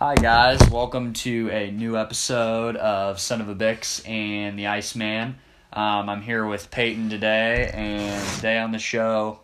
Hi guys, welcome to a new episode of Son of a Bix and the Iceman. Um, I'm here with Peyton today, and today on the show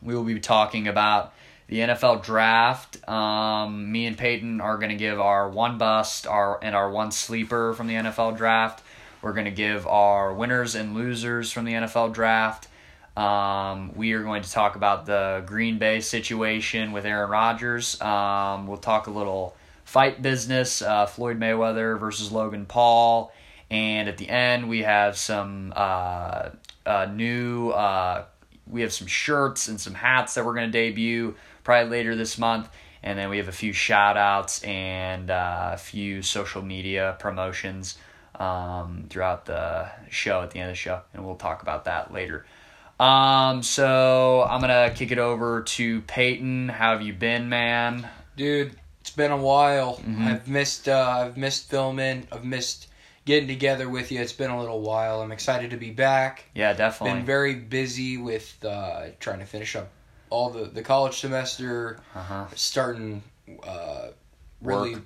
we will be talking about the NFL draft. Um, me and Peyton are going to give our one bust, our and our one sleeper from the NFL draft. We're going to give our winners and losers from the NFL draft. Um, we are going to talk about the Green Bay situation with Aaron Rodgers. Um, we'll talk a little fight business, uh, Floyd Mayweather versus Logan Paul. And at the end, we have some uh, uh, new, uh, we have some shirts and some hats that we're going to debut probably later this month. And then we have a few shout outs and uh, a few social media promotions um, throughout the show at the end of the show. And we'll talk about that later. Um, so I'm gonna kick it over to Peyton. How have you been, man? Dude, it's been a while. Mhm. I've missed uh, I've missed filming. I've missed getting together with you. It's been a little while. I'm excited to be back. Yeah, definitely. Been very busy with uh, trying to finish up all the, the college semester, uh huh. starting uh, really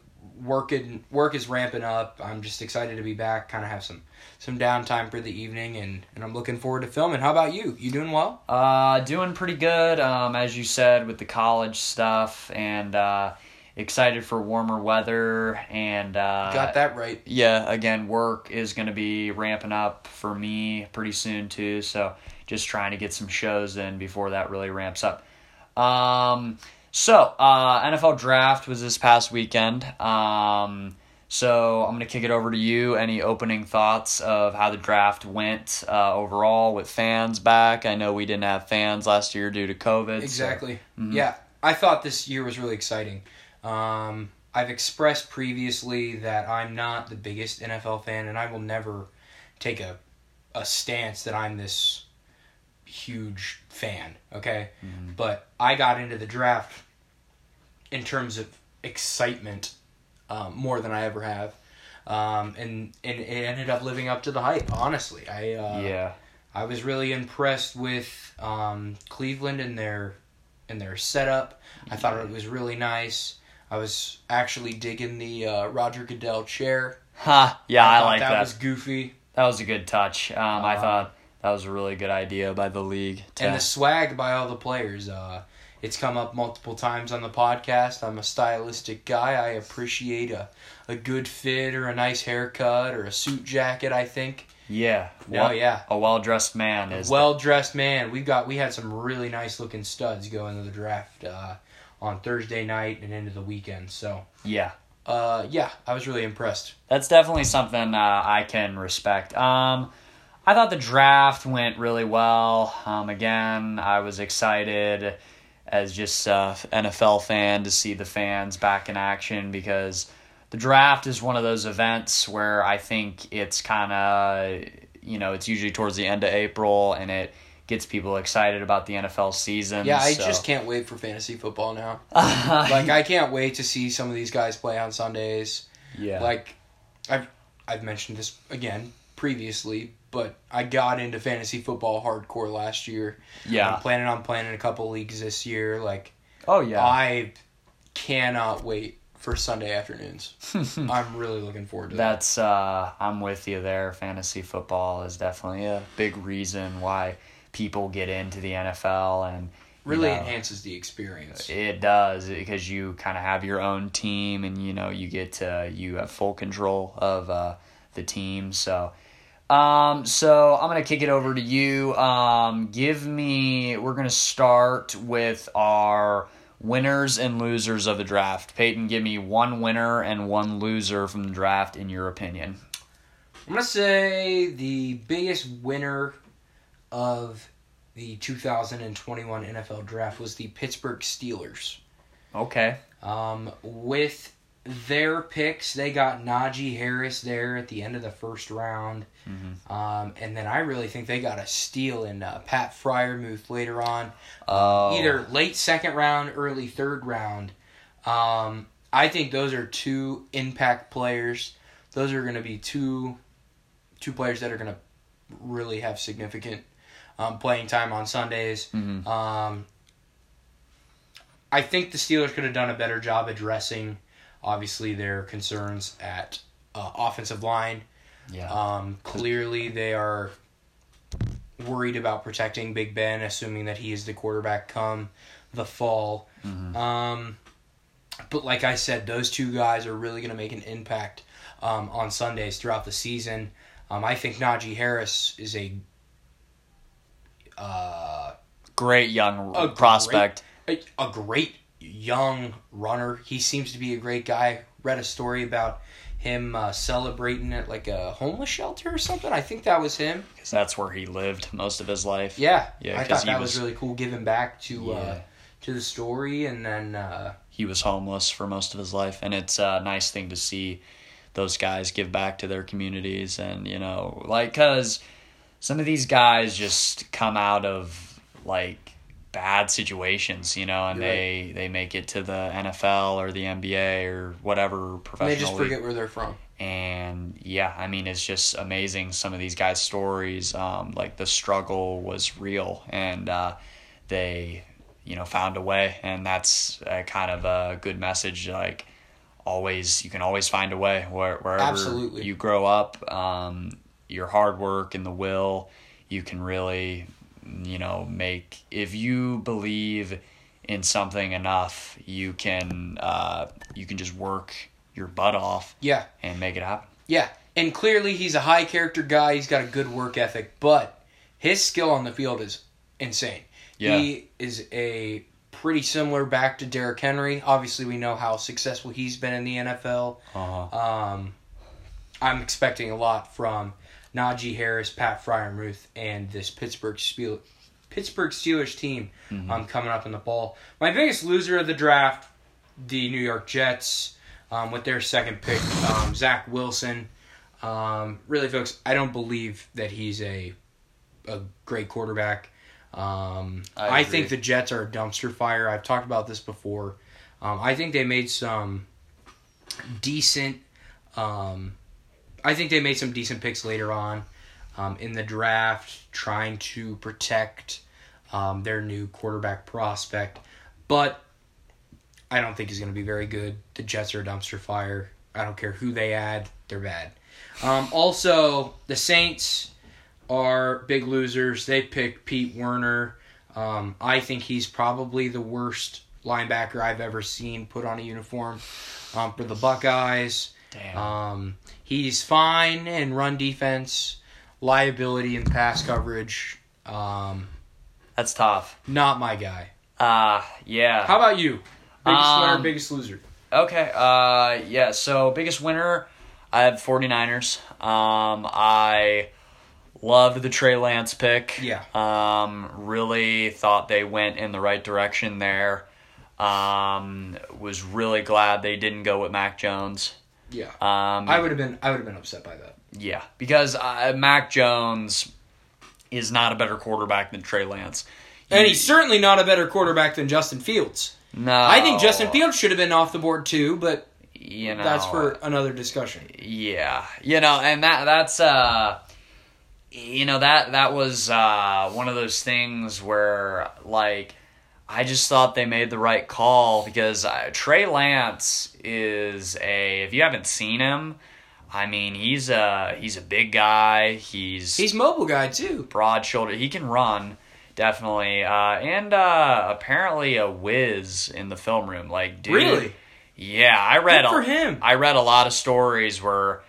working work is ramping up. I'm just excited to be back, kind of have some some downtime for the evening and, and I'm looking forward to filming. How about you? You doing well? Uh, doing pretty good. Um, as you said with the college stuff, and uh, excited for warmer weather. And uh, Got that right. yeah, again, work is going to be ramping up for me pretty soon too. So just trying to get some shows in before that really ramps up. Um, so uh, NFL draft was this past weekend. Um, so I'm gonna kick it over to you. Any opening thoughts of how the draft went uh, overall with fans back? I know we didn't have fans last year due to COVID. so- Exactly. Mhm. Yeah, I thought this year was really exciting. Um, I've expressed previously that I'm not the biggest NFL fan, and I will never take a a stance that I'm this huge fan. Okay, Mhm. but I got into the draft in terms of excitement um, more than I ever have. Um, and, and it ended up living up to the hype. Honestly, I uh, yeah. I was really impressed with um, Cleveland and their and their setup. I thought it was really nice. I was actually digging the uh, Roger Goodell chair. Ha. Yeah, I, thought like that. that. was goofy. That was a good touch. Um, I Uh, thought that was a really good idea by the league. to- And the swag by all the players. Uh, it's come up multiple times on the podcast. I'm a stylistic guy. I appreciate a, a good fit or a nice haircut or a suit jacket. I think. yeah. Oh Well, yeah. A well dressed man is. well dressed man. We got we had some really nice looking studs go into the draft uh, on Thursday night and into the weekend. So yeah. uh, yeah, I was really impressed. That's definitely something uh, I can respect. Um, I thought the draft went really well. Um, again, I was excited as just a NFL fan to see the fans back in action because the draft is one of those events where I think it's kind of you know it's usually towards the end of April and it gets people excited about the NFL season. Yeah, I so- just can't wait for fantasy football now. like I can't wait to see some of these guys play on Sundays. yeah Like I've I've mentioned this again previously, but I got into fantasy football hardcore last year. yeah I'm planning on playing in a couple leagues this year. Like oh yeah I cannot wait for Sunday afternoons. I'm really looking forward to that. That's uh I'm with you there. Fantasy football is definitely a big reason why people get into the NFL and you Really know, enhances the experience. it does because you kind of have your own team and you know you get to you have full control of uh the team. So um so I'm going to kick it over to you. Um give me we're going to start with our winners and losers of the draft. Peyton give me one winner and one loser from the draft in your opinion. I'm gonna say the biggest winner of the 2021 NFL Draft was the Pittsburgh Steelers. okay Um, with their picks, they got Najee Harris there at the end of the first round, Mhm. um, and then I really think they got a steal in uh, Pat Freiermuth later on, Oh. either late second round, early third round. Um, I think those are two impact players. Those are going to be two two players that are going to really have significant um, playing time on Sundays. Mhm. Um, I think the Steelers could have done a better job addressing Obviously, their concerns at uh, offensive line. Yeah. Um, clearly, they are worried about protecting Big Ben, assuming that he is the quarterback come the fall. Mhm. Um, but like I said, those two guys are really going to make an impact um, on Sundays throughout the season. Um, I think Najee Harris is a uh, great young A prospect. a, a great young runner. He seems to be a great guy. Read a story about him uh, celebrating at like a homeless shelter or something. I think that was him. because that's where he lived most of his life. Yeah, Yeah, I thought he that was, was- really cool. Giving back to Yeah. uh, to the story, and then uh, He was homeless for most of his life, and it's a nice thing to see those guys give back to their communities, and you know, like because some of these guys just come out of like bad situations, you know, and they they make it to the NFL or the NBA or whatever and professional they just forget where they're from. and yeah i mean it's just amazing some of these guys stories um, like the struggle was real and uh, they you know found a way and that's a kind of a good message like always you can always find a way where, wherever Absolutely. you grow up um, your hard work and the will you can really you know make if you believe in something enough you can uh, you can just work your butt off Yeah, and make it happen. yeah, and clearly he's a high character guy. He's got a good work ethic, but his skill on the field is insane. Yeah. He is a pretty similar back to Derrick Henry. Obviously, we know how successful he's been in the NFL. Uh-huh. Um, I'm expecting a lot from Najee Harris, Pat Freiermuth, and this Pittsburgh Spiel- Pittsburgh Steelers team Mm-hmm. um, coming up in the fall. My biggest loser of the draft, the New York Jets, um, with their second pick, um, Zach Wilson. Um, really, folks, I don't believe that he's a a great quarterback. Um, I I, think the Jets are a dumpster fire. I've talked about this before. Um, I think they made some decent. Um, I think they made some decent picks later on um, in the draft, trying to protect um, their new quarterback prospect. But I don't think he's going to be very good. The Jets are a dumpster fire. I don't care who they add; they're bad. Um, also, the Saints are big losers. They picked Pete Werner. Um, I think he's probably the worst linebacker I've ever seen put on a uniform um, for the Buckeyes. Damn. Um, he's fine in run defense, liability and pass coverage. Um, That's tough. not my guy. Uh yeah. How about you? Biggest Um, winner, biggest loser. okay. Uh yeah, so biggest winner I have 49ers. Um I loved the Trey Lance pick. Yeah. Um really thought they went in the right direction there. Um was really glad they didn't go with Mac Jones. Yeah. Um I would have been I would have been upset by that. Yeah, because uh, Mac Jones is not a better quarterback than Trey Lance. And he's certainly not a better quarterback than Justin Fields. no. I think Justin Fields should have been off the board too, but You know, that's for another discussion. yeah, you know, and that that's uh, you know that that was uh one of those things where like I just thought they made the right call because uh, Trey Lance is a if you haven't seen him, I mean he's a he's a big guy. He's He's mobile guy too. broad shoulder. He can run definitely, uh, and uh, apparently a whiz in the film room. Like, dude, Really? Yeah, I read. Good for a, him. I read a lot of stories where,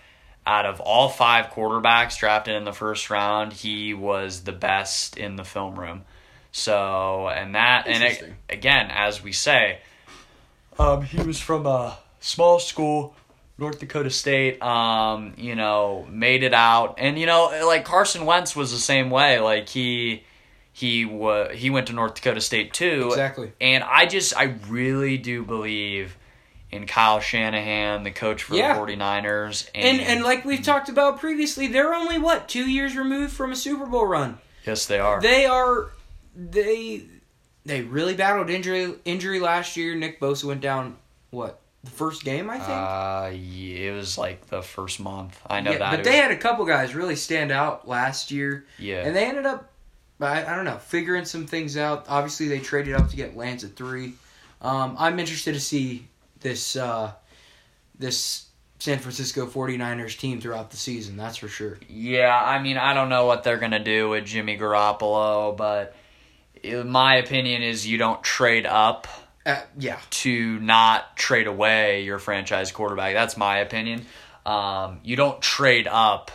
out of all five quarterbacks drafted in the first round, he was the best in the film room. So, and that, and it, again, as we say, um, he was from a small school. North Dakota State, um, you know, made it out, and you know, like Carson Wentz was the same way. Like he, he was he went to North Dakota State too, Exactly. and I just, I really do believe in Kyle Shanahan, the coach for Yeah. the 49ers, And and like we've talked about previously, they're only what two years removed from a Super Bowl run. yes, they are. They are they they really battled injury injury last year. Nick Bosa went down what the first game I think. uh, yeah, it was like the first month. I know yeah, that, but they was- had a couple guys really stand out last year, yeah, and they ended up I, I don't know figuring some things out. Obviously, they traded up to get Lance at three. Um, I'm interested to see this uh, this San Francisco 49ers team throughout the season. That's for sure. Yeah, I mean, I don't know what they're gonna do with Jimmy Garoppolo, but my opinion is you don't trade up Uh, yeah. to not trade away your franchise quarterback. That's my opinion. Um, you don't trade up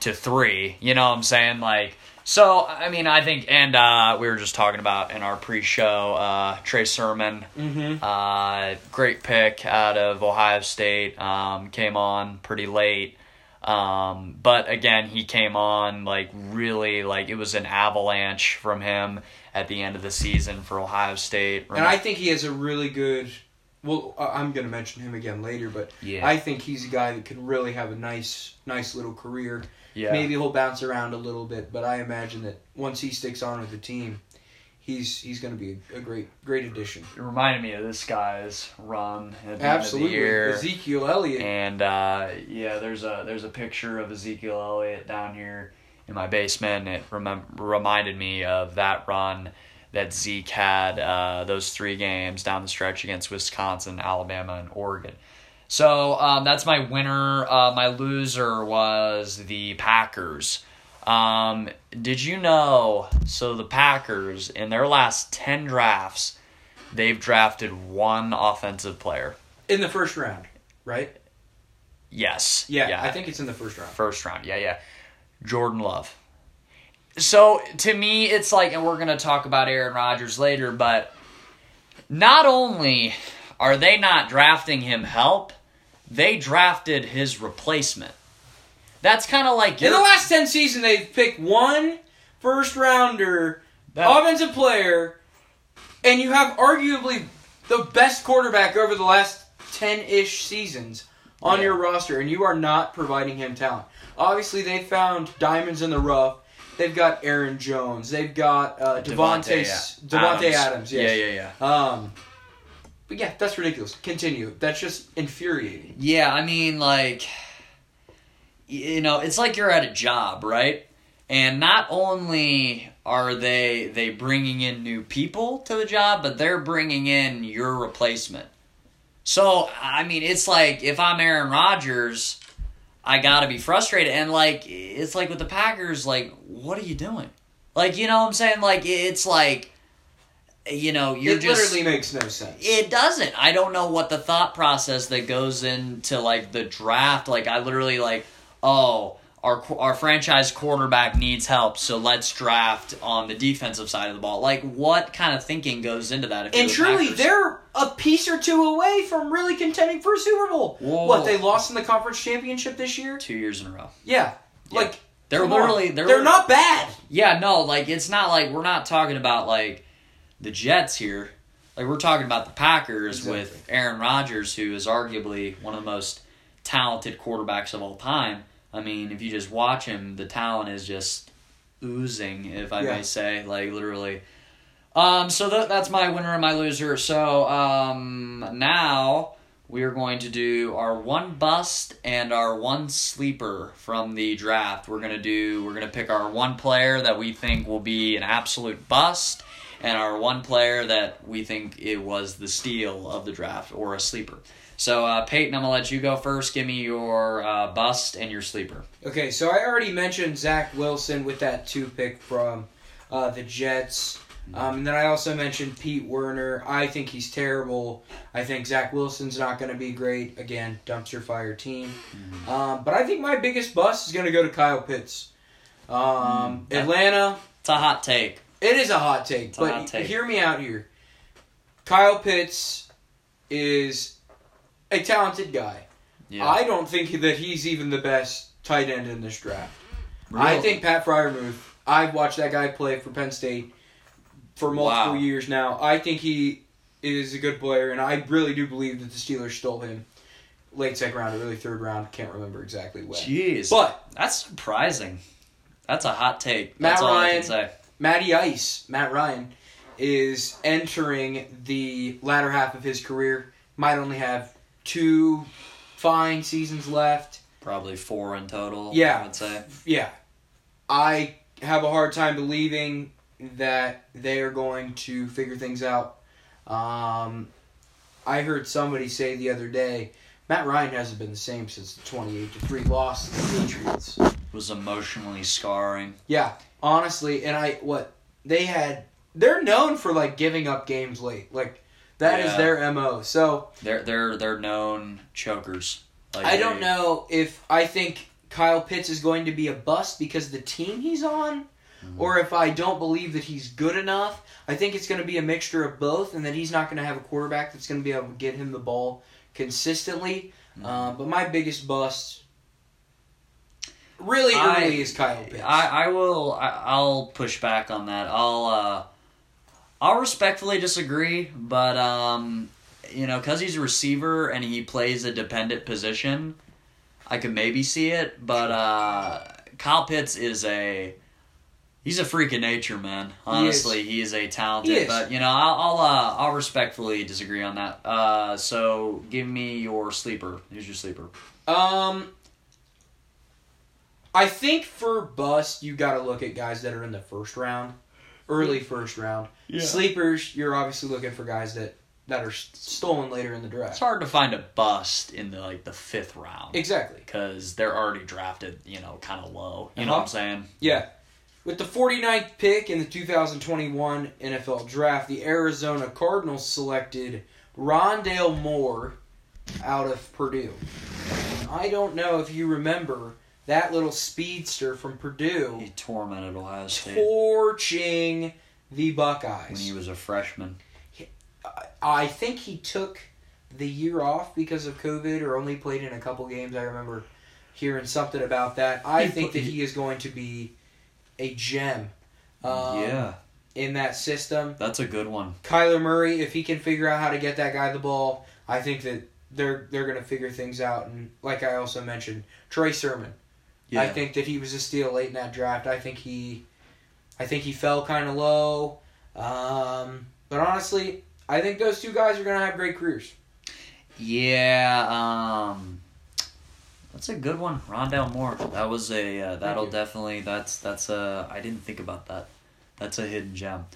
to three. You know what I'm saying? Like, so I mean, I think, and uh, we were just talking about in our pre-show, uh, Trey Sermon, Mm-hmm. uh, great pick out of Ohio State. Um, came on pretty late. Um, but again, he came on like really like it was an avalanche from him at the end of the season for Ohio State. And I think he has a really good. Well, I'm going to mention him again later, but yeah, I think he's a guy that could really have a nice, nice little career. yeah. Maybe he'll bounce around a little bit, but I imagine that once he sticks on with the team, he's he's going to be a, great, great addition. It reminded me of this guy's run at the end of Absolutely, the year. Ezekiel Elliott. And uh, yeah, there's a there's a picture of Ezekiel Elliott down here in my basement. It remem- reminded me of that run that Zeke had uh, those three games down the stretch against Wisconsin, Alabama, and Oregon. So um, that's my winner. Uh, my loser was the Packers. Um, did you know? So the Packers in their last ten drafts, they've drafted one offensive player. in the first round, right? Yes. Yeah, I think it's in the first round. first round. Yeah, yeah. Jordan Love. So to me, it's like, and we're gonna talk about Aaron Rodgers later, but not only are they not drafting him help, they drafted his replacement. That's kind of like In the last ten seasons, they've picked one first rounder, That- offensive player, and you have arguably the best quarterback over the last ten ish seasons on Yeah. your roster, and you are not providing him talent. Obviously, they found diamonds in the rough. They've got Aaron Jones. They've got uh, Davante Davante Davante Adams. Yeah, yes. yeah, yeah. Um, but yeah, that's ridiculous. Continue. That's just infuriating. Yeah, I mean, like, you know, it's like you're at a job, right? And not only are they they bringing in new people to the job, but they're bringing in your replacement. So, I mean, it's like if I'm Aaron Rodgers, I got to be frustrated and like it's like with the Packers, like what are you doing? Like, you know what I'm saying? Like it's like you know, you're it just literally makes no sense. it doesn't. I don't know what the thought process that goes into like the draft. Like I literally like, oh, our our franchise quarterback needs help, so let's draft on the defensive side of the ball. Like what kind of thinking goes into that? If And the truly, Packers? they're a piece or two away from really contending for a Super Bowl. Whoa. What they lost in the conference championship this year? two years in a row. Yeah, Yeah. like They're literally they're, they're not bad. Yeah, no, like it's not like we're not talking about like the Jets here. Like we're talking about the Packers Exactly. with Aaron Rodgers, who is arguably one of the most talented quarterbacks of all time. I mean, if you just watch him, the talent is just oozing, if I Yeah. may say, like literally. Um, so that that's my winner and my loser. So um, now we are going to do our one bust and our one sleeper from the draft. We're gonna do we're gonna pick our one player that we think will be an absolute bust, and our one player that we think it was the steal of the draft or a sleeper. So uh, Peyton, I'm gonna let you go first. Give me your uh, bust and your sleeper. Okay, so I already mentioned Zach Wilson with that two pick from uh, the Jets. Um, and then I also mentioned Pete Werner. I think he's terrible. I think Zach Wilson's not going to be great. Again, dumpster fire team. Um, but I think my biggest bust is going to go to Kyle Pitts. Um, Mm, that- Atlanta, It's a hot take. it is a hot take, a but hot take. hear me out here. Kyle Pitts is a talented guy. Yeah. I don't think that he's even the best tight end in this draft. Really? I think Pat Freiermuth. I've watched that guy play for Penn State for multiple Wow. years now. I think he is a good player, and I really do believe that the Steelers stole him late second round or early third round. Can't remember exactly when. Jeez. But That's surprising. That's a hot take. Matt That's all I Ryan- can say. Matty Ice, Matt Ryan, is entering the latter half of his career. Might only have two fine seasons left. Probably four in total. Yeah. I would say. Yeah. I have a hard time believing that they are going to figure things out. Um, I heard somebody say the other day Matt Ryan hasn't been the same since the 28 to 3 loss to the Patriots. was emotionally scarring. Yeah, honestly, and I what they had they're known for like giving up games late. Like that is Yeah. their MO. So, They're they're they're known chokers. Like I don't know if I think Kyle Pitts is going to be a bust because of the team he's on Mhm. or if I don't believe that he's good enough. I think it's going to be a mixture of both and that he's not going to have a quarterback that's going to be able to get him the ball consistently. Mhm. Um, but my biggest bust really I- is Kyle Pitts. I, I will I, I'll push back on that. I'll uh I'll respectfully disagree, but um you know, cuz he's a receiver and he plays a dependent position, I could maybe see it, but uh Kyle Pitts is a he's a freak of nature, man. Honestly, he is, a talented, He is. but you know, I'll I'll, uh, I'll respectfully disagree on that. Uh so give me your sleeper. Who's your sleeper? Um, I think for bust, you got to look at guys that are in the first round, early first round. Sleepers, you're obviously looking for guys that that are stolen later in the draft. It's hard to find a bust in the like the 5th round. Exactly. because they're already drafted, you know, kind of low. You know what I'm Uh-huh. saying? Yeah. With the 49th pick in the 2021 NFL Draft, the Arizona Cardinals selected Rondale Moore out of Purdue. I don't know if you remember that little speedster from Purdue He tormented Ohio State torching the Buckeyes. when he was a freshman. I think he took the year off because of COVID or only played in a couple games. I remember hearing something about that. I He think that he is going to be a gem um, yeah, in that system. that's a good one. Kyler Murray, if he can figure out how to get that guy the ball, I think that they're they're going to figure things out. And like I also mentioned, Trey Sermon. Yeah, I think that he was a steal late in that draft. I think he, I think he fell kind of low. Um, but honestly, I think those two guys are gonna have great careers. yeah. Um, that's a good one, Rondale Moore. That was a uh, that'll definitely that's that's a I didn't think about that. That's a hidden gem.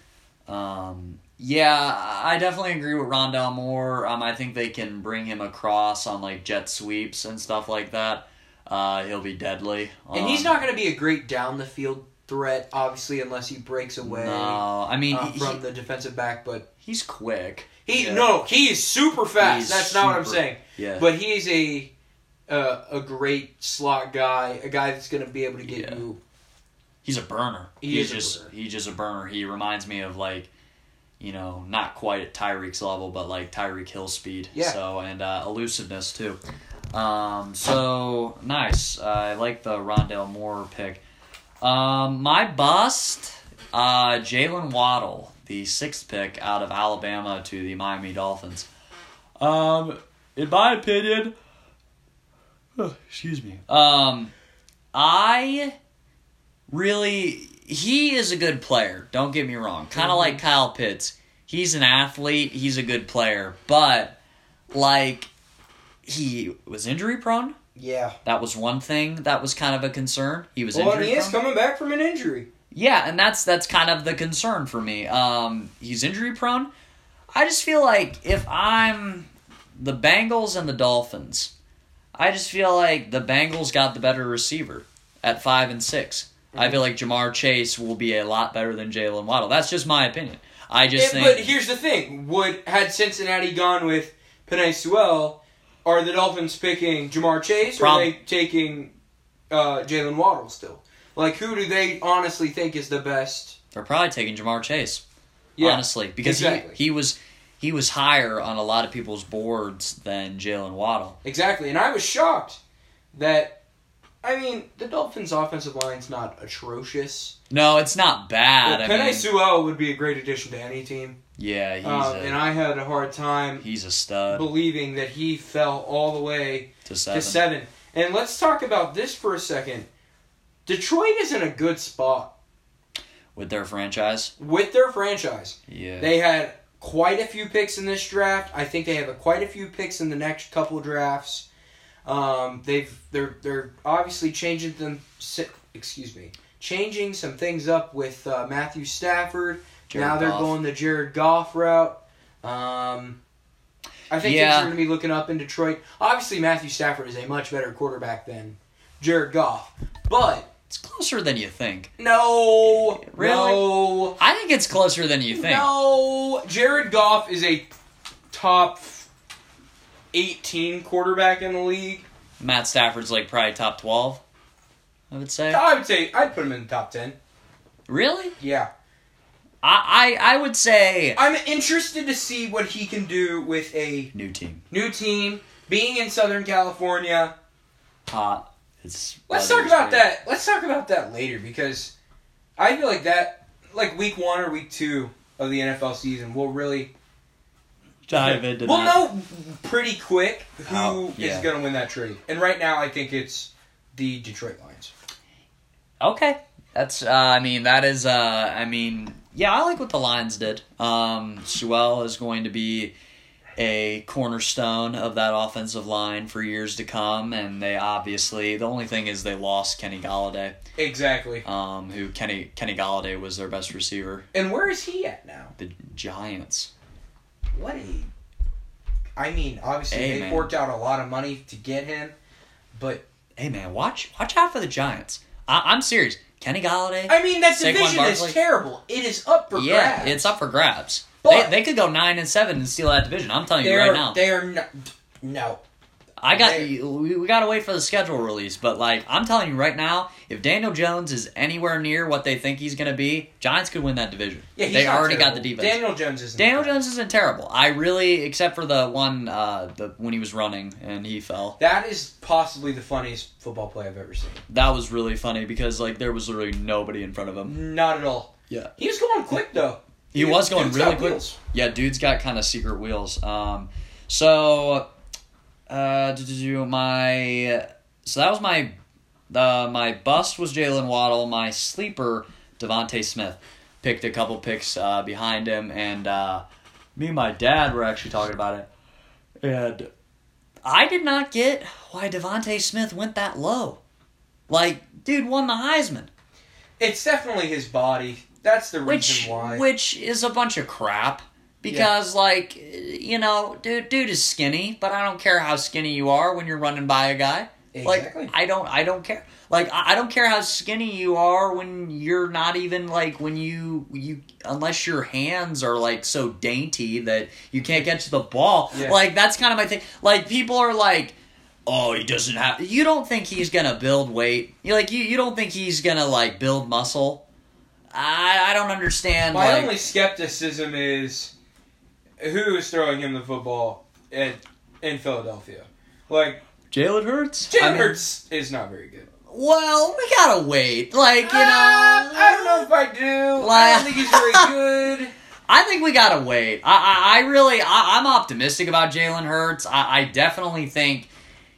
Um, yeah, I definitely agree with Rondale Moore. Um, I think they can bring him across on like jet sweeps and stuff like that. Uh, he'll be deadly. And he's Um, not gonna be a great down the field threat, obviously, unless he breaks away No, I mean uh, he, from he- the defensive back. But he's quick. he Yeah. no, he is super fast. He's That's not what I'm saying. Yeah, But he's a uh, a great slot guy, a guy that's gonna be able to get Yeah. you. he's a burner. He he's is just burner. he's just a burner. He reminds me of like, you know, not quite at Tyreek's level, but like Tyreek Hill speed. Yeah. So and uh, elusiveness too. Um. So nice. Uh, I like the Rondale Moore pick. Um. My bust. Uh. Jaylen Waddle, the sixth pick out of Alabama to the Miami Dolphins. Um. In my opinion. excuse me. Um. I really he is a good player don't get me wrong kind of like kyle pitts he's an athlete he's a good player but like he was injury prone Yeah. that was one thing that was kind of a concern he was Well, and he is coming back from an injury. yeah and that's that's kind of the concern for me um he's injury prone i just feel like if i'm the bengals and the dolphins i just feel like the bengals got the better receiver at five and 6 I feel like Ja'Marr Chase will be a lot better than Jaylen Waddle. That's just my opinion. I just Yeah, think but here's the thing: would had Cincinnati gone with Penei Sewell, are the Dolphins picking Ja'Marr Chase or Prob- are they taking uh, Jaylen Waddle still? Like, who do they honestly think is the best? they're probably taking Ja'Marr Chase. Yeah, honestly, because exactly. he, he was he was higher on a lot of people's boards than Jaylen Waddle. exactly. And I was shocked that. I mean, the Dolphins' offensive line's not atrocious. No, it's not bad. I mean, Sewell would be a great addition to any team. Yeah, he's Uh, a, and I had a hard time he's a stud believing that he fell all the way to seven. to seven. And let's talk about this for a second. Detroit is in a good spot with their franchise. with their franchise. Yeah, They had quite a few picks in this draft. I think they have a, quite a few picks in the next couple drafts. Um, they've they're they're obviously changing them. Excuse me, changing some things up with uh, Matthew Stafford. Jared now they're Goff. going the Jared Goff route. Um, I think Yeah. things are going to be looking up in Detroit. Obviously, Matthew Stafford is a much better quarterback than Jared Goff, but It's closer than you think. no, Really? no, I think it's closer than you think. no. Jared Goff is a top eighteen quarterback in the league. Matt Stafford's like probably top 12, I would say. I would say I'd put him in the top ten. Really? Yeah, I, I, I would say I'm interested to see what he can do with a new team. new team, being in Southern California. Hot. It's Let's talk about great. that. Let's talk about that later because I feel like that, like week one or week two of the NFL season, will really Dive into We'll that. know pretty quick who is Oh, yeah. going to win that trade. And right now, I think it's the Detroit Lions. Okay. That's uh I mean that is uh I mean yeah, I like what the Lions did. Um Sewell is going to be a cornerstone of that offensive line for years to come and they obviously the only thing is they lost Kenny Golladay. Exactly. Um who Kenny Kenny Golladay was their best receiver. And where is he at now? The Giants. What a. I mean, obviously Hey, they man. forked out a lot of money to get him, but Hey man, watch watch out for the Giants. I, I'm serious. Kenny Golladay. I mean that Saquon division Barkley? is terrible. It is up for grabs. yeah, grabs. it's up for grabs. But- they, they could go nine and seven and steal that division. I'm telling you right now. they are no, no. I got they- we, we got to wait for the schedule release, but like I'm telling you right now, if Daniel Jones is anywhere near what they think he's going to be, Giants could win that division. Yeah, he's they already got the defense. Daniel Jones isn't. Daniel Jones isn't terrible. I really, except for the one uh, the when he was running and he fell. That is possibly the funniest football play I've ever seen. That was really funny because like there was literally nobody in front of him. Not at all. Yeah. He was going quick though. He was going really quick. wheels. Yeah, dude's got kind of secret wheels. Um, so, uh, my so that was my the my bust was Jaylen Waddle. My sleeper DeVonta Smith picked a couple picks uh, behind him, and uh, me and my dad were actually talking about it, and I did not get why DeVonta Smith went that low. Like, dude won the Heisman. It's definitely his body. That's the which reason why. which is a bunch of crap because like you know dude dude is skinny but i don't care how skinny you are when you're running by a guy Exactly. like i don't i don't care like I, I don't care how skinny you are when you're not even like when you you unless your hands are like so dainty that you can't get to the ball Yeah. like that's kind of my thing like people are like oh he doesn't have you don't think he's gonna build weight you like you, you don't think he's gonna like build muscle I, I don't understand. My like, only skepticism is who is throwing him the football at, in Philadelphia. Like Jalen Hurts. Jalen I mean, Hurts is not very good. Well, we gotta wait. Like you know, Ah, I don't know if I do. I Like- don't think he's very good. I think we gotta wait. I, I, I really, I, I'm optimistic about Jalen Hurts. I, I definitely think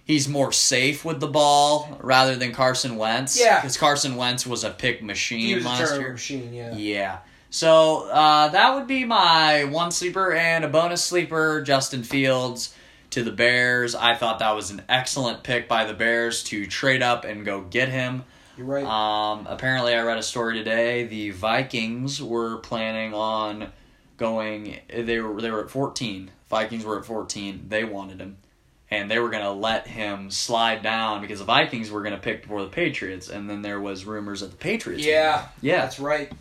he's more safe with the ball rather than Carson Wentz. Yeah. because Carson Wentz was a pick machine He was a last turnover year. machine. Yeah. Yeah. So uh, that would be my one sleeper and a bonus sleeper, Justin Fields to the Bears. I thought that was an excellent pick by the Bears to trade up and go get him. You're right. Um, apparently, I read a story today. The Vikings were planning on going. They were they were at fourteen. Vikings were at fourteen. They wanted him, and they were gonna let him slide down because the Vikings were gonna pick before the Patriots. And then there was rumors that the Patriots. yeah. yeah. That's right.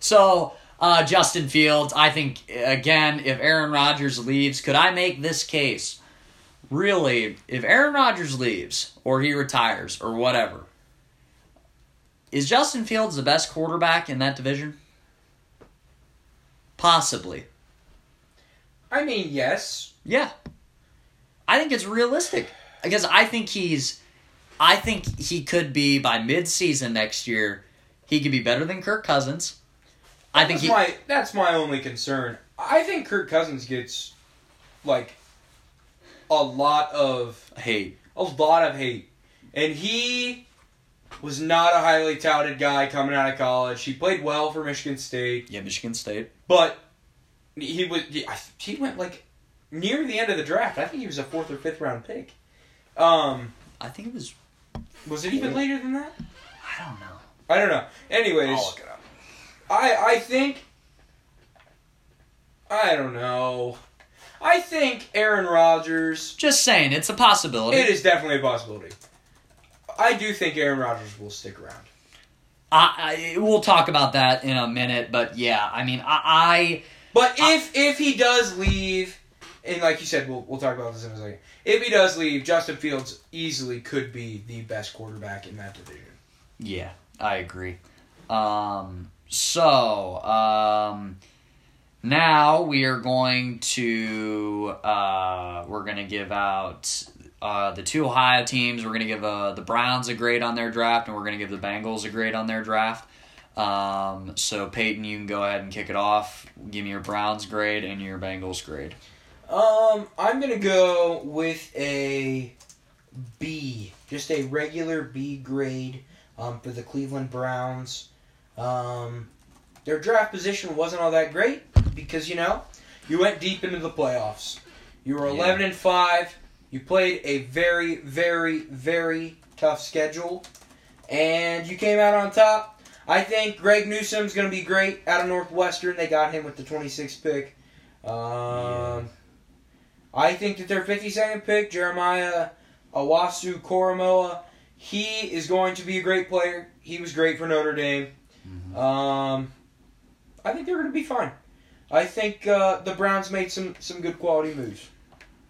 So, uh, Justin Fields, I think, again, if Aaron Rodgers leaves, could I make this case? Really, if Aaron Rodgers leaves, or he retires, or whatever, is Justin Fields the best quarterback in that division? Possibly. I mean, yes. Yeah. I think it's realistic. Because I think he's. I think he could be, by mid season next year, he could be better than Kirk Cousins. I think that's he. my that's my only concern. I think Kirk Cousins gets like a lot of Hate. a lot of hate, and he was not a highly touted guy coming out of college. He played well for Michigan State, Yeah, Michigan State. but he was he, went like near the end of the draft. I think he was a fourth or fifth round pick. Um, I think it was. was it even later than that? I don't know. I don't know. Anyways. I I think I don't know. I think Aaron Rodgers. Just saying, it's a possibility. It is definitely a possibility. I do think Aaron Rodgers will stick around. I, I we'll talk about that in a minute, but yeah, I mean, I, But if if he does leave, and like you said, we'll we'll talk about this in a second. If he does leave, Justin Fields easily could be the best quarterback in that division. Yeah, I agree. Um, so um, now we are going to uh, we're gonna give out uh, the two Ohio teams. We're gonna give uh, the Browns a grade on their draft, and we're gonna give the Bengals a grade on their draft. Um, so Peyton, you can go ahead and kick it off. Give me your Browns grade and your Bengals grade. Um, I'm gonna go with a B, just a regular B grade um, for the Cleveland Browns. Um, their draft position wasn't all that great because you know you went deep into the playoffs. You were Yeah. 11 and five. You played a very, very, very tough schedule, and you came out on top. I think Greg Newsome's going to be great out of Northwestern. They got him with the 26th pick. Um, I think that their 52nd pick, Jeremiah Owusu-Koramoah, he is going to be a great player. He was great for Notre Dame. Um, I think they're going to be fine. I think uh, the Browns made some, some good quality moves.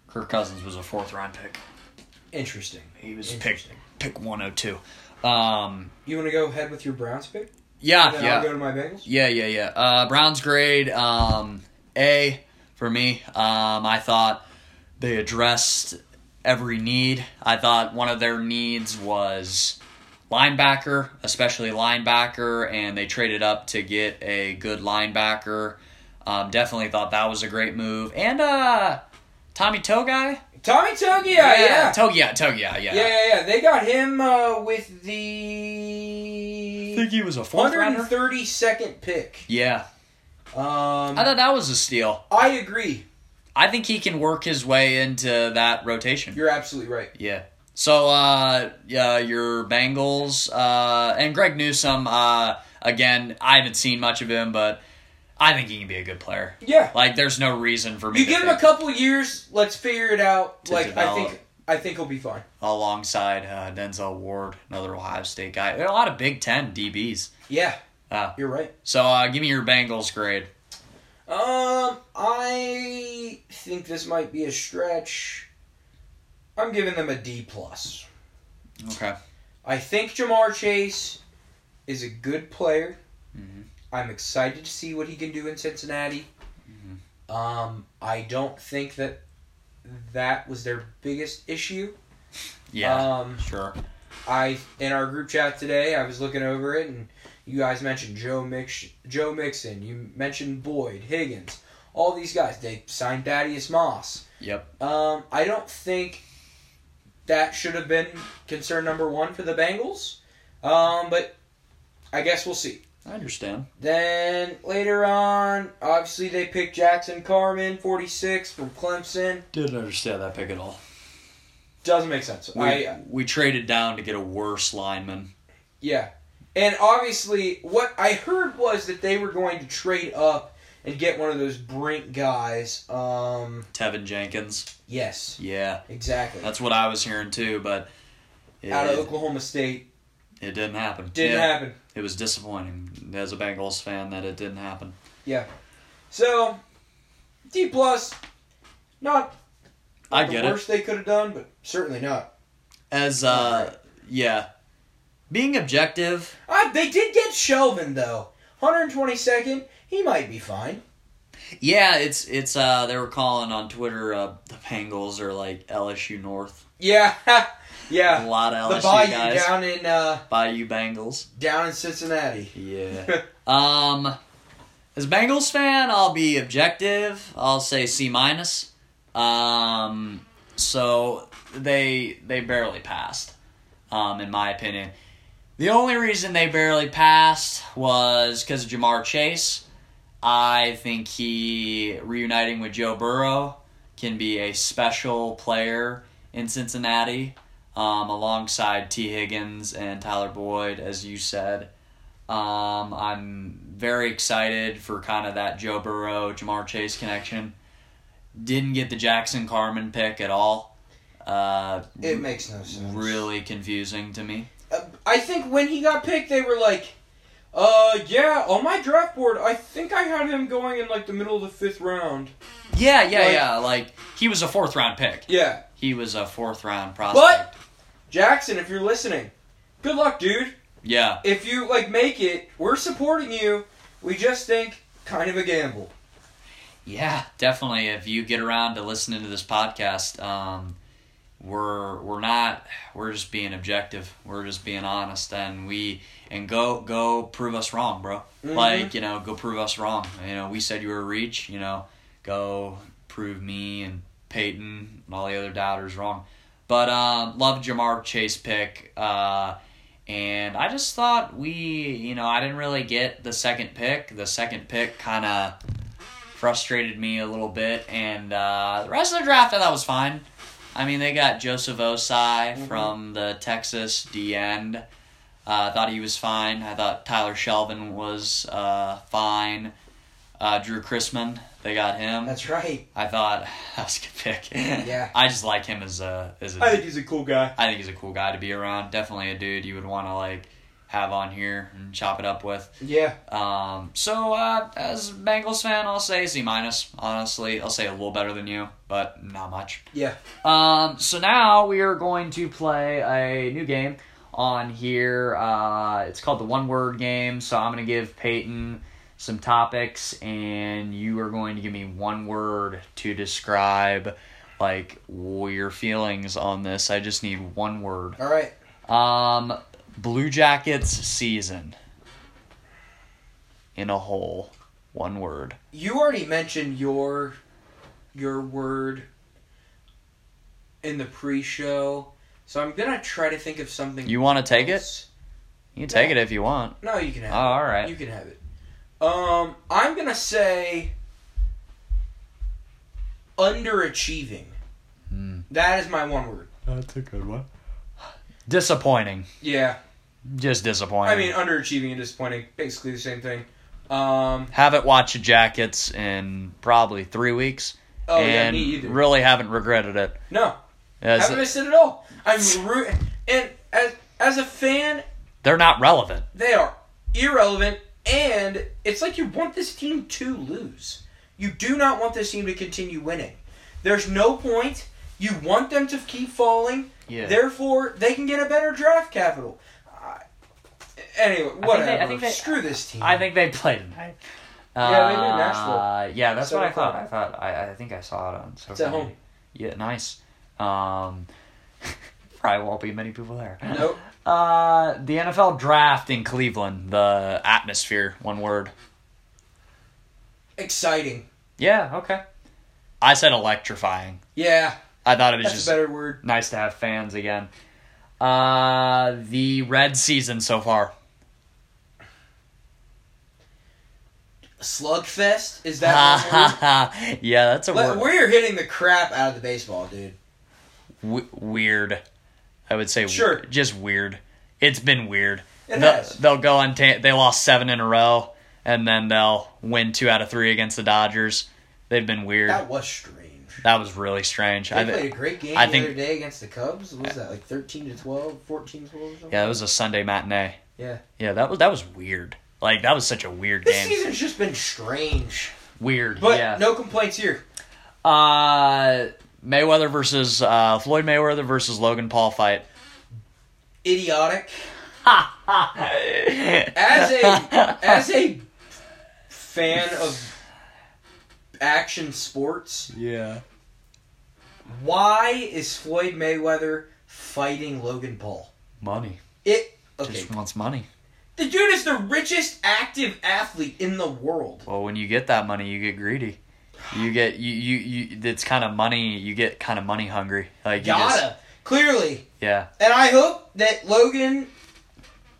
Kirk Cousins was a fourth round pick. Interesting. He was picked Interesting. pick one hundred two. Um, You want to go ahead with your Browns pick? yeah, then yeah. I'll go to my Bengals. Yeah, yeah, yeah. Uh, Browns grade um, A for me. Um, I thought they addressed every need. I thought one of their needs was linebacker, especially linebacker, and they traded up to get a good linebacker. Um, definitely thought that was a great move. And uh, Tommy Togiai? Tommy Togiai, yeah. Togiai, Togiai, yeah. Yeah, yeah, yeah. They got him uh, with I the think he was a fourth rounder. 132nd pick. Yeah. Um, I thought that was a steal. I agree. I think he can work his way into that rotation. You're absolutely right. Yeah. So, uh, yeah, your Bengals, uh, and Greg Newsome, uh, again, I haven't seen much of him, but I think he can be a good player. Yeah. Like, there's no reason for me You to give him a couple years. Let's figure it out. Like. I think, I think he'll be fine. alongside uh, Denzel Ward, another Ohio State guy. There are a lot of Big Ten DBs. Yeah, Uh, you're right. so, uh, give me your Bengals grade. Um, I think this might be a stretch. I'm giving them a D plus. Okay. I think Ja'Marr Chase is a good player. Mhm. I'm excited to see what he can do in Cincinnati. Mhm. Um, I don't think that that was their biggest issue. Yeah. Um, sure. I in our group chat today, I was looking over it, and you guys mentioned Joe Mix, Joe Mixon. You mentioned Boyd, Higgins, all these guys. They signed Thaddeus Moss. Yep. Um, I don't think that should have been concern number one for the Bengals. Um, but I guess we'll see. I understand. Then later on, obviously they picked Jackson Carman, 46 from Clemson. Didn't understand that pick at all. Doesn't make sense. We, I we traded down to get a worse lineman. yeah, and obviously what I heard was that they were going to trade up and get one of those Brink guys. Um, Teven Jenkins. yes, Yeah, exactly. that's what I was hearing too, but it, Out of Oklahoma State, it didn't happen. didn't Yeah, happen. It was disappointing as a Bengals fan that it didn't happen. Yeah. So D plus, not. I the get it. worst they could have done, but certainly not. As uh, yeah, being objective. Uh, they did get Shelvin though. 122nd, he might be fine. Yeah, it's it's uh they were calling on Twitter uh the Bengals are like LSU North. Yeah, yeah. A lot of The LSU Bayou guys. down in uh, Bayou Bengals. down in Cincinnati. Yeah. um, as a Bengals fan, I'll be objective. I'll say C minus. Um, so they they barely passed. Um, in my opinion, the only reason they barely passed was because of Ja'Marr Chase. I think he reuniting with Joe Burrow can be a special player in Cincinnati, um, alongside Tee Higgins and Tyler Boyd, as you said. Um, I'm very excited for kind of that Joe Burrow, Ja'Marr Chase connection. Didn't get the Jackson Carman pick at all. Uh, It makes no sense. really confusing to me. Uh, I think when he got picked, they were like, "Uh, yeah, on my draft board, I think I had him going in like the middle of the fifth round." Yeah, yeah, Like- yeah. Like he was a fourth round pick. Yeah, He was a fourth round prospect. but Jackson, if you're listening, good luck, dude. Yeah, If you like make it, we're supporting you. We just think kind of a gamble. yeah, definitely. If you get around to listening to this podcast, um, we're we're not we're just being objective. We're just being honest, and we and go go prove us wrong, bro. Mhm. Like you know, go prove us wrong. You know, we said you were a reach. You know, go prove me and Peyton and all the other doubters wrong. But um, love Ja'Marr Chase pick. Uh, and I just thought we, you know, I didn't really get the second pick. The second pick kind of frustrated me a little bit, and uh, the rest of the draft I thought was fine. I mean, they got Joseph Ossai Mhm. from the Texas D end. Uh, I thought he was fine. I thought Tyler Shelvin was uh, fine. Uh, Drew Chrisman, they got him. That's right. I thought that was a good pick. Yeah. I just like him as a as a I think he's a cool guy. I think he's a cool guy to be around. Definitely a dude you would want to like have on here and chop it up with. Yeah. Um, so uh, as a Bengals fan, I'll say C minus. Honestly, I'll say a little better than you, but not much. Yeah. Um, so now we are going to play a new game on here. Uh, it's called the one word game. So I'm going to give Peyton some topics, and you are going to give me one word to describe like your feelings on this. I just need one word. All right. Um, Blue Jackets season in a whole. One word. You already mentioned your your word in the pre-show, so I'm gonna try to think of something. You want to take it? You can take it if you want. No, you can have Oh, it. all right. You can have it. Um, I'm gonna say underachieving. Hmm. That is my one word. That's a good one. Disappointing. Yeah, Just disappointing. I mean underachieving and disappointing, basically the same thing. Um, haven't watched the Jackets in probably three weeks, oh yeah, and me either. really haven't regretted it. no, As- haven't missed it at all. I'm root and as as a fan, they're not relevant. they are irrelevant, and it's like you want this team to lose. You do not want this team to continue winning. There's no point. You want them to keep falling. Yeah. Therefore, they can get a better draft capital. Uh, anyway, they- whatever. I think they- Screw this team. I think they play tonight. Yeah, they do, Uh, Nashville. Yeah, that's what I thought. I thought. I, I think I saw it on. Social It's at media. home. Yeah, nice. Um, probably won't be many people there. Nope. Uh, the NFL draft in Cleveland. The atmosphere. One word. Exciting. Yeah. Okay. I said electrifying. Yeah, I thought it was that's just a better word. nice to have fans again. Uh, the red season so far. Slugfest is that yeah, that's a word. We're hitting the crap out of the baseball, dude. W- weird. I would say Sure. weird. just weird. It's been weird. It they'll, has. they'll go on. Ta- they lost seven in a row, and then they'll win two out of three against the Dodgers. They've been weird. That was strange. That was really strange. They I, played a great game I the think- other day against the Cubs. What was that like thirteen to 12, 14 to twelve or something? yeah, it was a Sunday matinee. Yeah. Yeah, that was that was weird. Like that was such a weird game. This game. season's just been strange, Weird. but yeah. no complaints here. Uh, Mayweather versus uh, Floyd Mayweather versus Logan Paul fight. Idiotic. As a as a fan of action sports, yeah. why is Floyd Mayweather fighting Logan Paul? Money. It okay. Just wants money. The dude is the richest active athlete in the world. Well, when you get that money, you get greedy. You get you you you. It's kind of money. You get kind of money hungry. Like you Gotta just clearly, yeah. and I hope that Logan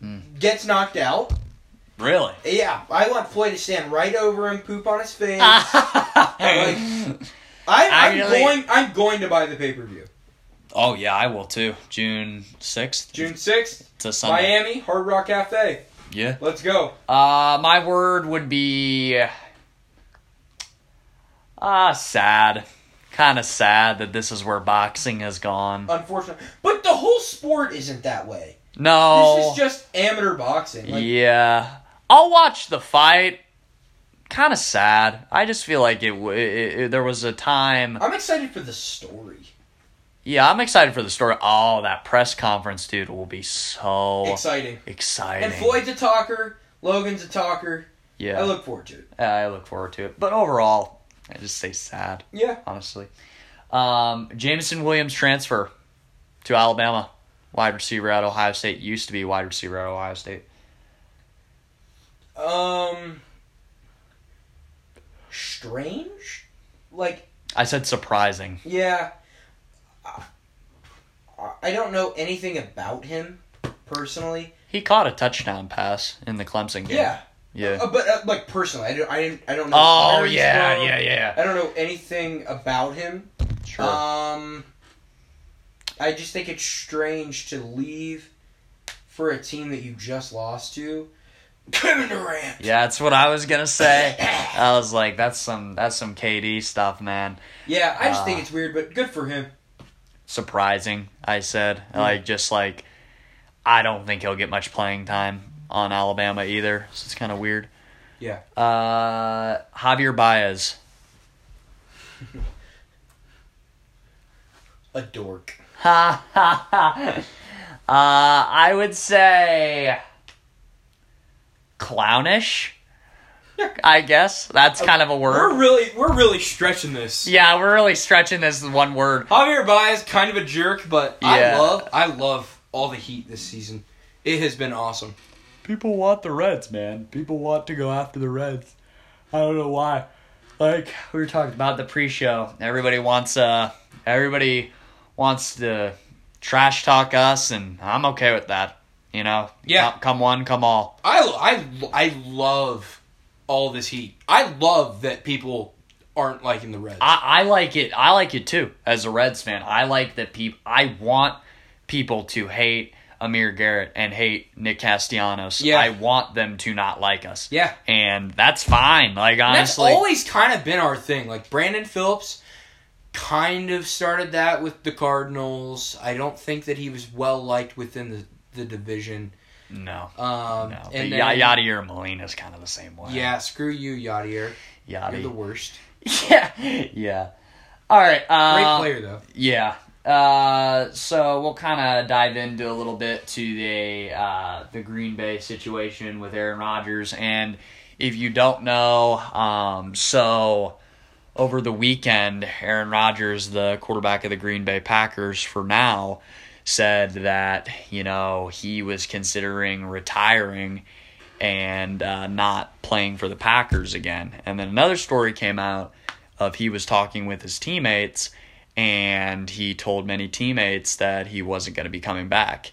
Hmm. gets knocked out. Really. Yeah, I want Floyd to stand right over him, poop on his face. oh I, I'm Actually- going. I'm going to buy the pay per view. Oh, yeah, I will too. June sixth. June sixth, It's a Sunday. Miami Hard Rock Cafe. Yeah. Let's go. Uh, my word would be ah sad. kind of sad that this is where boxing has gone. Unfortunately, but the whole sport isn't that way. No. This is just amateur boxing. Like, yeah. I'll watch the fight. Kind of sad. I just feel like it, it, it. There was a time. I'm excited for the story. Yeah, I'm excited for the story. Oh, that press conference, dude, will be so Exciting. exciting. And Floyd's a talker. Logan's a talker. yeah, I look forward to it. I look forward to it. But overall, I just say sad. Yeah. honestly. Um, Jameson Williams transfer to Alabama, wide receiver at Ohio State. Used to be wide receiver at Ohio State. Um. Strange. Like I said surprising. yeah. I- don't know anything about him personally. He caught a touchdown pass in the Clemson game. Yeah. Yeah. Uh, but uh, like personally, I don't. I didn't. I don't know. Oh yeah, from. yeah, yeah. I don't know anything about him. Sure. Um, I just think it's strange to leave for a team that you just lost to. Kevin Durant. yeah, that's what I was gonna say. I was like, that's some that's some KD stuff, man. Yeah, I just Uh, think it's weird, but good for him. Surprising, I said. Like just like I don't think he'll get much playing time on Alabama either. So it's kind of weird. Yeah. Uh, Javier Baez. A dork. Ha ha ha. Uh, I would say clownish. I guess that's kind of a word. We're word. really, we're really stretching this. Yeah, we're really stretching this one word. Javier Baez kind of a jerk, but I Yeah. love, I love all the heat this season. It has been awesome. People want the Reds, man. People want to go after the Reds. I don't know why. Like we were talking about the pre-show, everybody wants uh everybody wants to trash talk us, and I'm okay with that. You know, Yeah. come, come one, come all. I, I, I love all this heat. I love that people aren't liking the Reds. I, I like it. I like it too. As a Reds fan, I like that people. I want people to hate Amir Garrett and hate Nick Castellanos. Yeah. I want them to not like us. yeah. and that's fine. Like And that's always kind of been our thing. Like Brandon Phillips kind of started that with the Cardinals. I don't think that he was well liked within the, the division. No, Um, no. and But then, Yadier Molina is kind of the same way. Yeah, screw you, Yadier. You're the worst. Yeah, yeah. All right. Great Uh, player though. Yeah. Uh, so we'll kind of dive into a little bit to the uh, the Green Bay situation with Aaron Rodgers, and if you don't know, um, so over the weekend, Aaron Rodgers, the quarterback of the Green Bay Packers, for now, said that you know he was considering retiring and uh, not playing for the Packers again. And then another story came out of he was talking with his teammates and he told many teammates that he wasn't going to be coming back.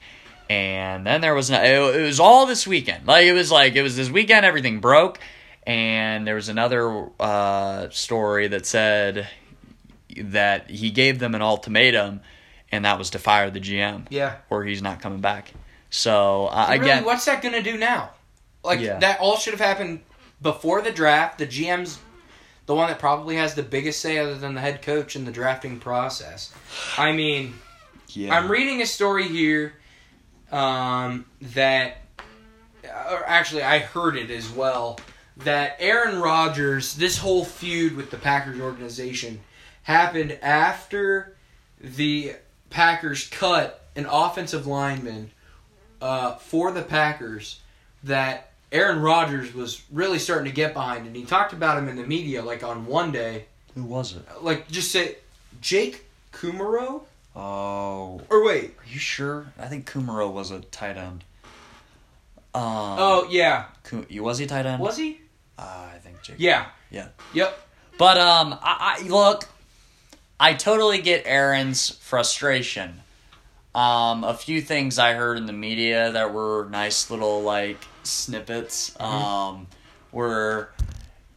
And then there was no, it, it was all this weekend. Like it was like it was this weekend everything broke and there was another uh, story that said that he gave them an ultimatum and that was to fire the GM Yeah. or he's not coming back. So uh, Really, again, what's that gonna do now? Like Yeah. that all should have happened before the draft. The GM's the one that probably has the biggest say, other than the head coach in the drafting process. I mean, yeah. I'm reading a story here um, that, or actually, I heard it as well. That Aaron Rodgers, this whole feud with the Packers organization, happened after the Packers cut an offensive lineman uh, for the Packers that Aaron Rodgers was really starting to get behind, and he talked about him in the media, like on one day, Who was it? like just say Jake Kumerow, Oh, or wait, are you sure? I think Kumerow was a tight end. Um, oh yeah, was he a tight end? was he? Uh, I think Jake. Yeah, Yeah. yep, But um, I, I look, I totally get Aaron's frustration. Um, a few things I heard in the media that were nice little like snippets. Um, were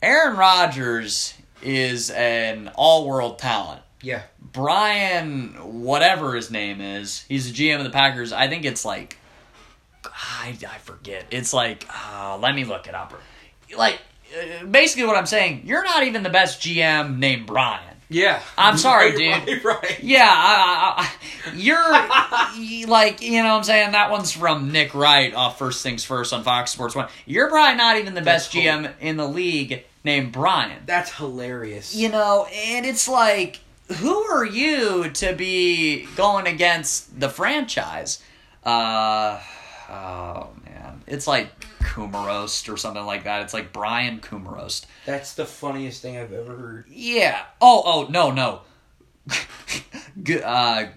Aaron Rodgers is an all-world talent. yeah, Brian, whatever his name is, he's the GM of the Packers. I think it's like, I, I forget. It's like, uh, let me look it up. Like, uh, basically, what I'm saying, you're not even the best GM named Brian. Yeah. I'm sorry, You're dude. probably Right. Yeah, I, I, I, you're like, you know what I'm saying? That one's from Nick Wright off First Things First on Fox Sports 1. You're probably not even the That's best cool. GM in the league named Brian. That's hilarious. You know, and it's like, who are you to be going against the franchise? Uh, oh, man. It's like Kumarost or something like that. It's like Brian Kumarost. That's the funniest thing I've ever heard. Yeah. Oh, oh, no, no. Gu- uh,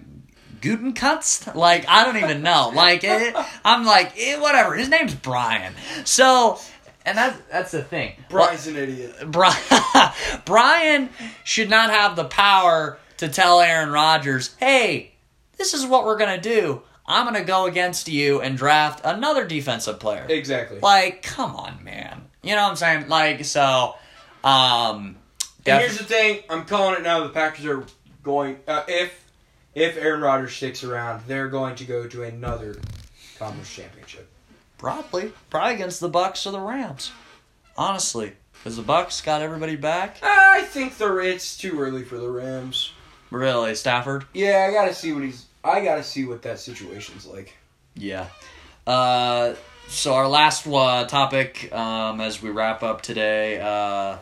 Gutenkutz? Like, I don't even know. Like, it, I'm like, eh, whatever. His name's Brian. So, and that's, that's the thing. Brian's an idiot. Brian, Brian should not have the power to tell Aaron Rodgers, hey, this is what we're going to do. I'm going to go against you and draft another defensive player. Exactly. Like, come on, man. You know what I'm saying? Like, so, um, And here's the thing, I'm calling it now. The Packers are going uh, if if Aaron Rodgers sticks around, they're going to go to another conference championship. Probably, probably against the Bucks or the Rams. Honestly, because the Bucks got everybody back. I think the it's too early for the Rams. Really, Stafford? Yeah, I gotta see what he's. I gotta see what that situation's like. Yeah. Uh, so our last uh, topic, um, as we wrap up today, uh,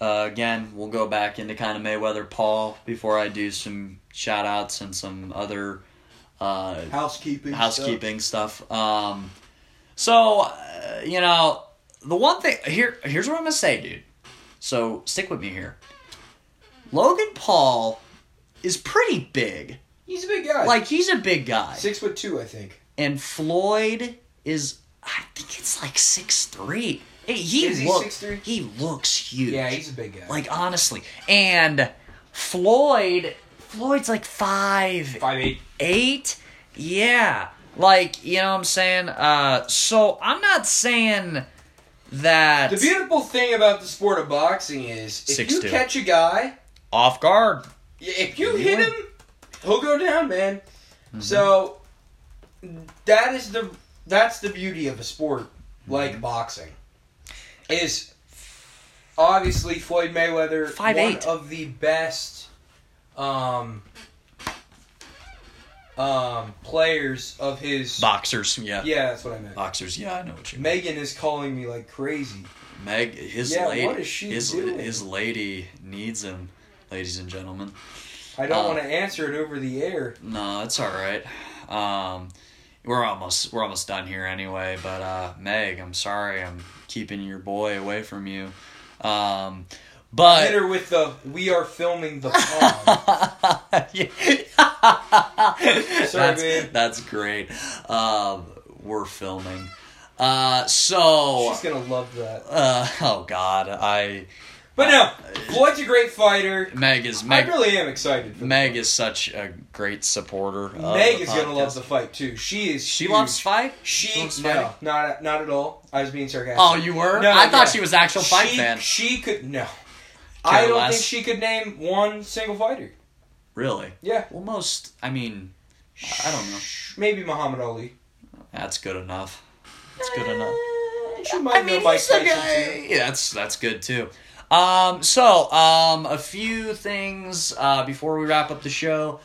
uh, again, we'll go back into kind of Mayweather Paul before I do some shout outs and some other uh, Housekeeping. housekeeping stuff. Um, so uh, you know, the one thing here here's what I'm gonna say, dude. So stick with me here. Logan Paul is pretty big. He's a big guy. Like he's a big guy, six foot two, I think. and Floyd is I think it's like six three. Hey, he Is he look- 6'3"? He looks huge. Yeah, he's a big guy. like honestly, and Floyd Floyd's like five five eight. eight yeah like you know what i'm saying uh so i'm not saying that The beautiful thing about the sport of boxing is if you 6'2". catch a guy, off guard if you You hit win. him, he'll go down, man. Mm-hmm. So that is the that's the beauty of a sport Mm-hmm. like boxing. Is obviously Floyd Mayweather Five one eight. of the best um um players of his boxers yeah. Yeah, that's what I meant. boxers yeah i know what you mean Megan is calling me like crazy. meg his Yeah, lady what is she his, doing? his lady needs him ladies and gentlemen I don't Uh, want to answer it over the air. no it's all right um we're almost we're almost done here anyway but uh meg i'm sorry i'm keeping your boy away from you um but Hit her with the "We are filming the pond." Sorry, that's, man. that's great. Um, we're filming. Uh, so, She's gonna love that. uh, oh God, I But no, uh, Floyd's a great fighter. Meg is Meg, I really am excited. For Meg is such a great supporter. Of Meg the is gonna love the fight too. She is. She huge. loves fight. She loves no, fighting? not not at all. I was being sarcastic. Oh, you were? No, I thought yeah. she was actual fight she, fan. She could no. Care I don't less. think she could name one single fighter. Really? Yeah, Well, most. I mean, I don't know. maybe Muhammad Ali. That's good enough. That's good enough. She might know Mike he's the guy- too. Yeah, that's that's good too. Um, so um, a few things uh, before we wrap up the show.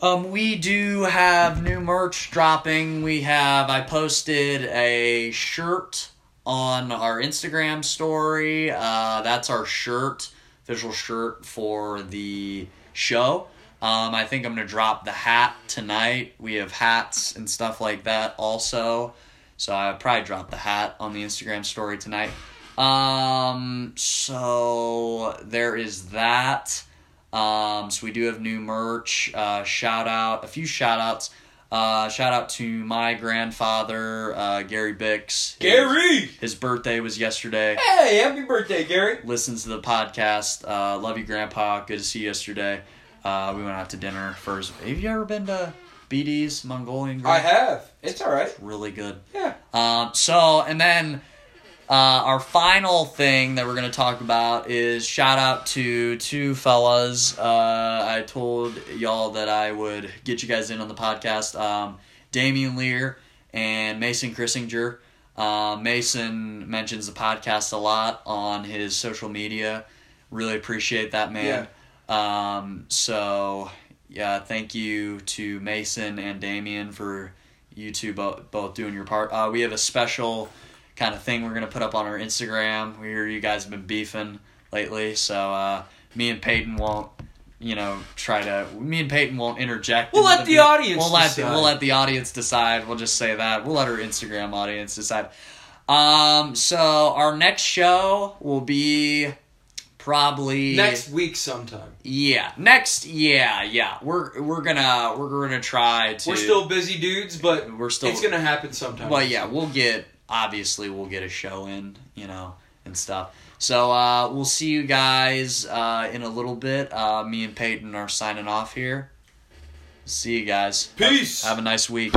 Um, we do have new merch dropping. We have I posted a shirt on our Instagram story. Uh, that's our shirt, official shirt for the show. Um, I think I'm gonna drop the hat tonight. We have hats and stuff like that also. So I probably drop the hat on the Instagram story tonight. Um, so there is that. Um, so we do have new merch. Uh, shout out, a few shout outs. Uh, shout out to my grandfather, uh, Gary Bix. Gary. His birthday was yesterday. Hey, happy birthday, Gary. Listens to the podcast. Uh, love you, Grandpa. Good to see you yesterday. Uh, we went out to dinner first. Have you ever been to BD's Mongolian Grill? I have. It's all right. Really good. Yeah. Um, so, and then uh, our final thing that we're going to talk about is shout out to two fellas. Uh, I told y'all that I would get you guys in on the podcast. Um, Damian Lear and Mason Chrissinger. Uh, Mason mentions the podcast a lot on his social media. Really appreciate that man. Um, so yeah, thank you to Mason and Damien for you two both both doing your part. Uh, we have a special kind of thing we're gonna put up on our Instagram. We hear you guys have been beefing lately, so uh, me and Peyton won't. You know, try to. Me and Peyton won't interject. We'll let the beef. audience We'll let the, decide. we'll let the audience decide. We'll just say that. We'll let our Instagram audience decide. Um. So our next show will be probably Next week sometime. yeah, next. Yeah, yeah. We're we're gonna we're gonna try to. We're still busy dudes, but we're still. it's gonna happen sometime. Well, yeah, we'll get obviously we'll get a show in, you know, and stuff. So uh, we'll see you guys uh, in a little bit. Uh, me and Peyton are signing off here. See you guys. Peace. Have a nice week.